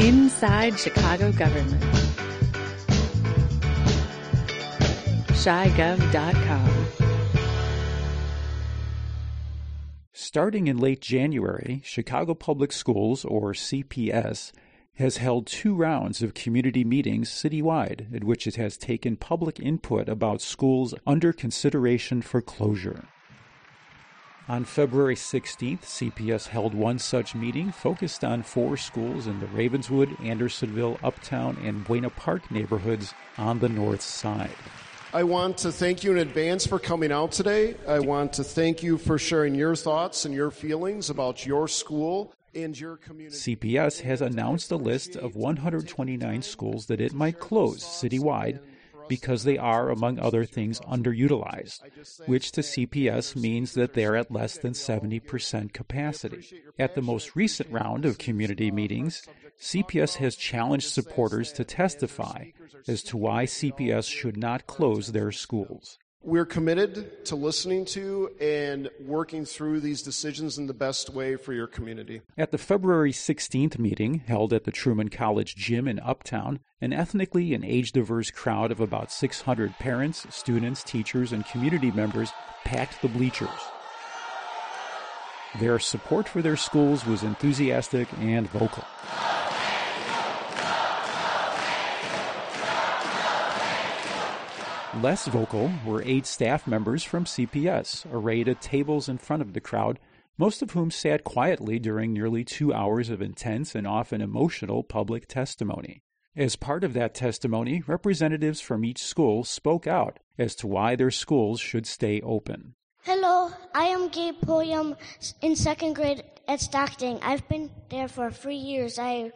Inside Chicago Government. ChiGov.com. Starting in late January, Chicago Public Schools, or CPS, has held two rounds of community meetings citywide at which it has taken public input about schools under consideration for closure. On February 16th, CPS held one such meeting focused on four schools in the Ravenswood, Andersonville, Uptown, and Buena Park neighborhoods on the north side. I want to thank you in advance for coming out today. I want to thank you for sharing your thoughts and your feelings about your school and your community. CPS has announced a list of 129 schools that it might close citywide because they are, among other things, underutilized, which to CPS means that they're at less than 70% capacity. At the most recent round of community meetings, CPS has challenged supporters to testify as to why CPS should not close their schools. We're committed to listening to and working through these decisions in the best way for your community. At the February 16th meeting, held at the Truman College Gym in Uptown, an ethnically and age diverse crowd of about 600 parents, students, teachers, and community members packed the bleachers. Their support for their schools was enthusiastic and vocal. Less vocal were eight staff members from CPS, arrayed at tables in front of the crowd, most of whom sat quietly during nearly two hours of intense and often emotional public testimony. As part of that testimony, representatives from each school spoke out as to why their schools should stay open. Hello, I am Gabe Pulliam in second grade at Stockton. I've been there for three years. I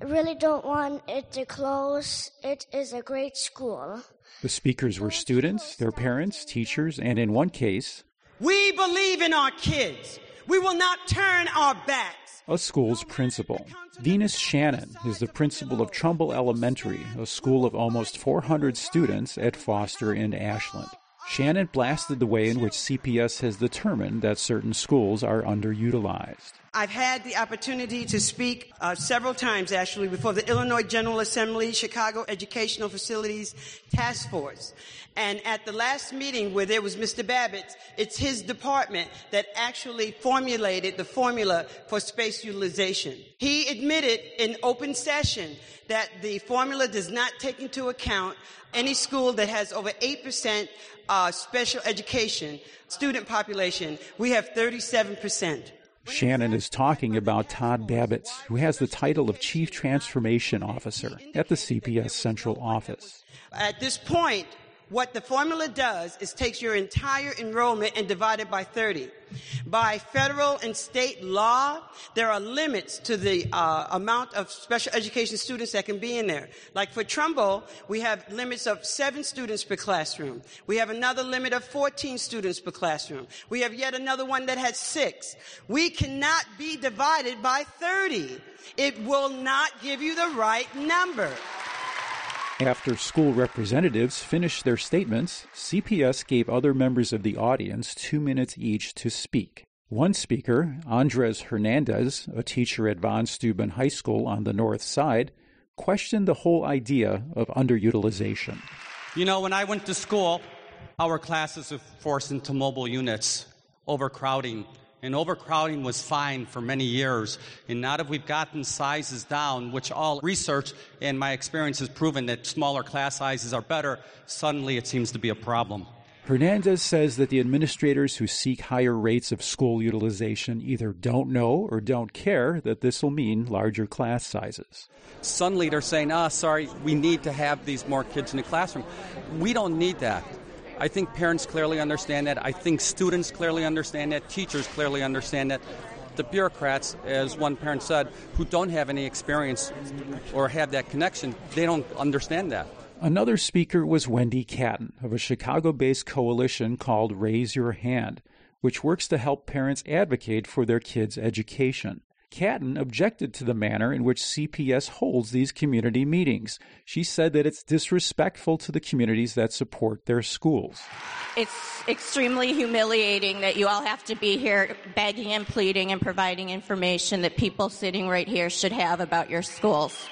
really don't want it to close. It is a great school. The speakers were students, their parents, teachers, and in one case, we believe in our kids. We will not turn our backs. A school's principal. Venus Shannon is the principal of Trumbull Elementary, a school of almost 400 students at Foster and Ashland. Shannon blasted the way in which CPS has determined that certain schools are underutilized. I've had the opportunity to speak uh, several times actually before the Illinois General Assembly, Chicago Educational Facilities Task Force. And at the last meeting where there was Mr. Babbitt, it's his department that actually formulated the formula for space utilization. He admitted in open session that the formula does not take into account any school that has over 8% uh, special education student population. We have 37%. Shannon is talking about Todd Babbitts, who has the title of Chief Transformation Officer at the CPS Central Office. At this point, what the formula does is takes your entire enrollment and divide it by 30. By federal and state law, there are limits to the uh, amount of special education students that can be in there. Like for Trumbull, we have limits of seven students per classroom. We have another limit of 14 students per classroom. We have yet another one that has six. We cannot be divided by 30. It will not give you the right number. After school representatives finished their statements, CPS gave other members of the audience two minutes each to speak. One speaker, Andres Hernandez, a teacher at Von Steuben High School on the north side, questioned the whole idea of underutilization. You know, when I went to school, our classes were forced into mobile units, overcrowding, and overcrowding was fine for many years. And now that we've gotten sizes down, which all research and my experience has proven that smaller class sizes are better, suddenly it seems to be a problem. Hernandez says that the administrators who seek higher rates of school utilization either don't know or don't care that this will mean larger class sizes. Suddenly they're saying, ah, oh, sorry, we need to have these more kids in the classroom. We don't need that. I think parents clearly understand that. I think students clearly understand that. Teachers clearly understand that. The bureaucrats, as one parent said, who don't have any experience or have that connection, they don't understand that. Another speaker was Wendy Katten of a Chicago based coalition called Raise Your Hand, which works to help parents advocate for their kids' education. Katten objected to the manner in which CPS holds these community meetings. She said that it's disrespectful to the communities that support their schools. It's extremely humiliating that you all have to be here begging and pleading and providing information that people sitting right here should have about your schools.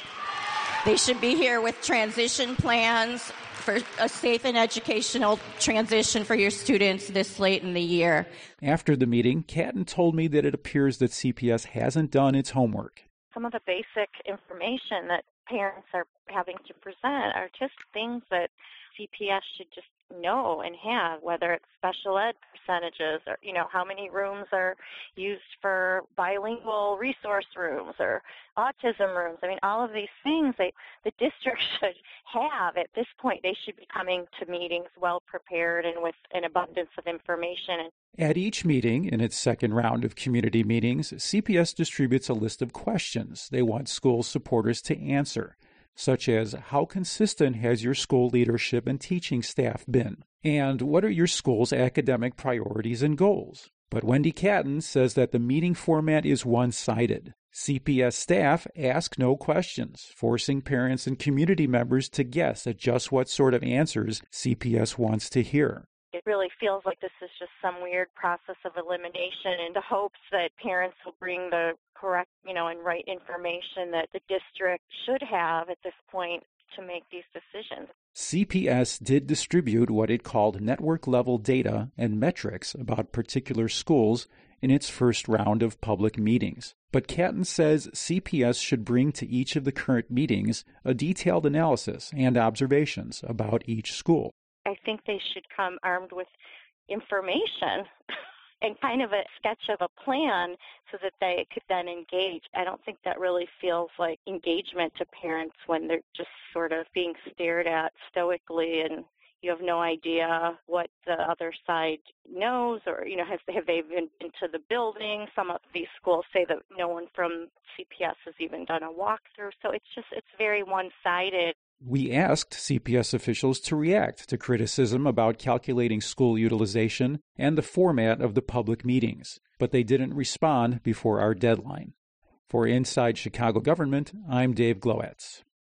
They should be here with transition plans for a safe and educational transition for your students this late in the year. After the meeting, Katten told me that it appears that CPS hasn't done its homework. Some of the basic information that parents are having to present are just things that CPS should just know and have, whether it's special ed percentages or, you know, how many rooms are used for bilingual resource rooms or autism rooms. I mean, all of these things the district should have at this point. They should be coming to meetings well prepared and with an abundance of information. At each meeting, in its second round of community meetings, CPS distributes a list of questions they want school supporters to answer such as how consistent has your school leadership and teaching staff been? And what are your school's academic priorities and goals? But Wendy Katten says that the meeting format is one sided. CPS staff ask no questions, forcing parents and community members to guess at just what sort of answers CPS wants to hear. It really feels like this is just some weird process of elimination in the hopes that parents will bring the correct, you know, and right information that the district should have at this point to make these decisions. CPS did distribute what it called network level data and metrics about particular schools in its first round of public meetings. But Katten says CPS should bring to each of the current meetings a detailed analysis and observations about each school. I think they should come armed with information and kind of a sketch of a plan so that they could then engage. I don't think that really feels like engagement to parents when they're just sort of being stared at stoically and you have no idea what the other side knows or you know have have they been into the building some of these schools say that no one from cps has even done a walkthrough so it's just it's very one sided we asked CPS officials to react to criticism about calculating school utilization and the format of the public meetings, but they didn't respond before our deadline. For Inside Chicago Government, I'm Dave Glowacz.